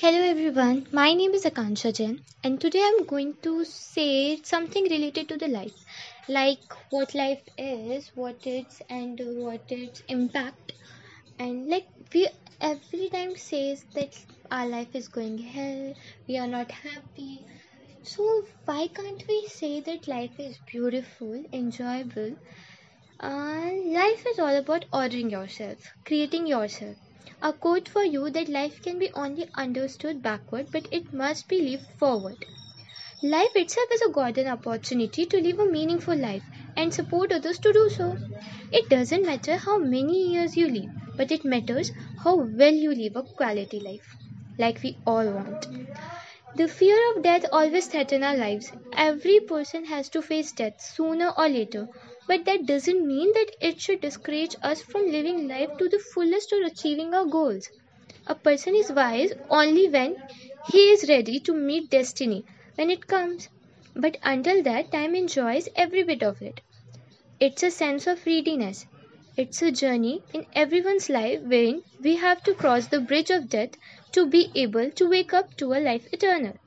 Hello everyone, my name is Akansha Jain and today I'm going to say something related to the life like what life is, what it's and what its impact and like we every time says that our life is going hell, we are not happy. So why can't we say that life is beautiful, enjoyable? Uh, life is all about ordering yourself, creating yourself a quote for you that life can be only understood backward, but it must be lived forward. Life itself is a golden opportunity to live a meaningful life and support others to do so. It doesn't matter how many years you live, but it matters how well you live a quality life, like we all want. The fear of death always threatens our lives. Every person has to face death sooner or later, but that doesn't mean that it should discourage us from living life to the fullest or achieving our goals. A person is wise only when he is ready to meet destiny when it comes. But until that time enjoys every bit of it. It's a sense of readiness. It's a journey in everyone's life wherein we have to cross the bridge of death to be able to wake up to a life eternal.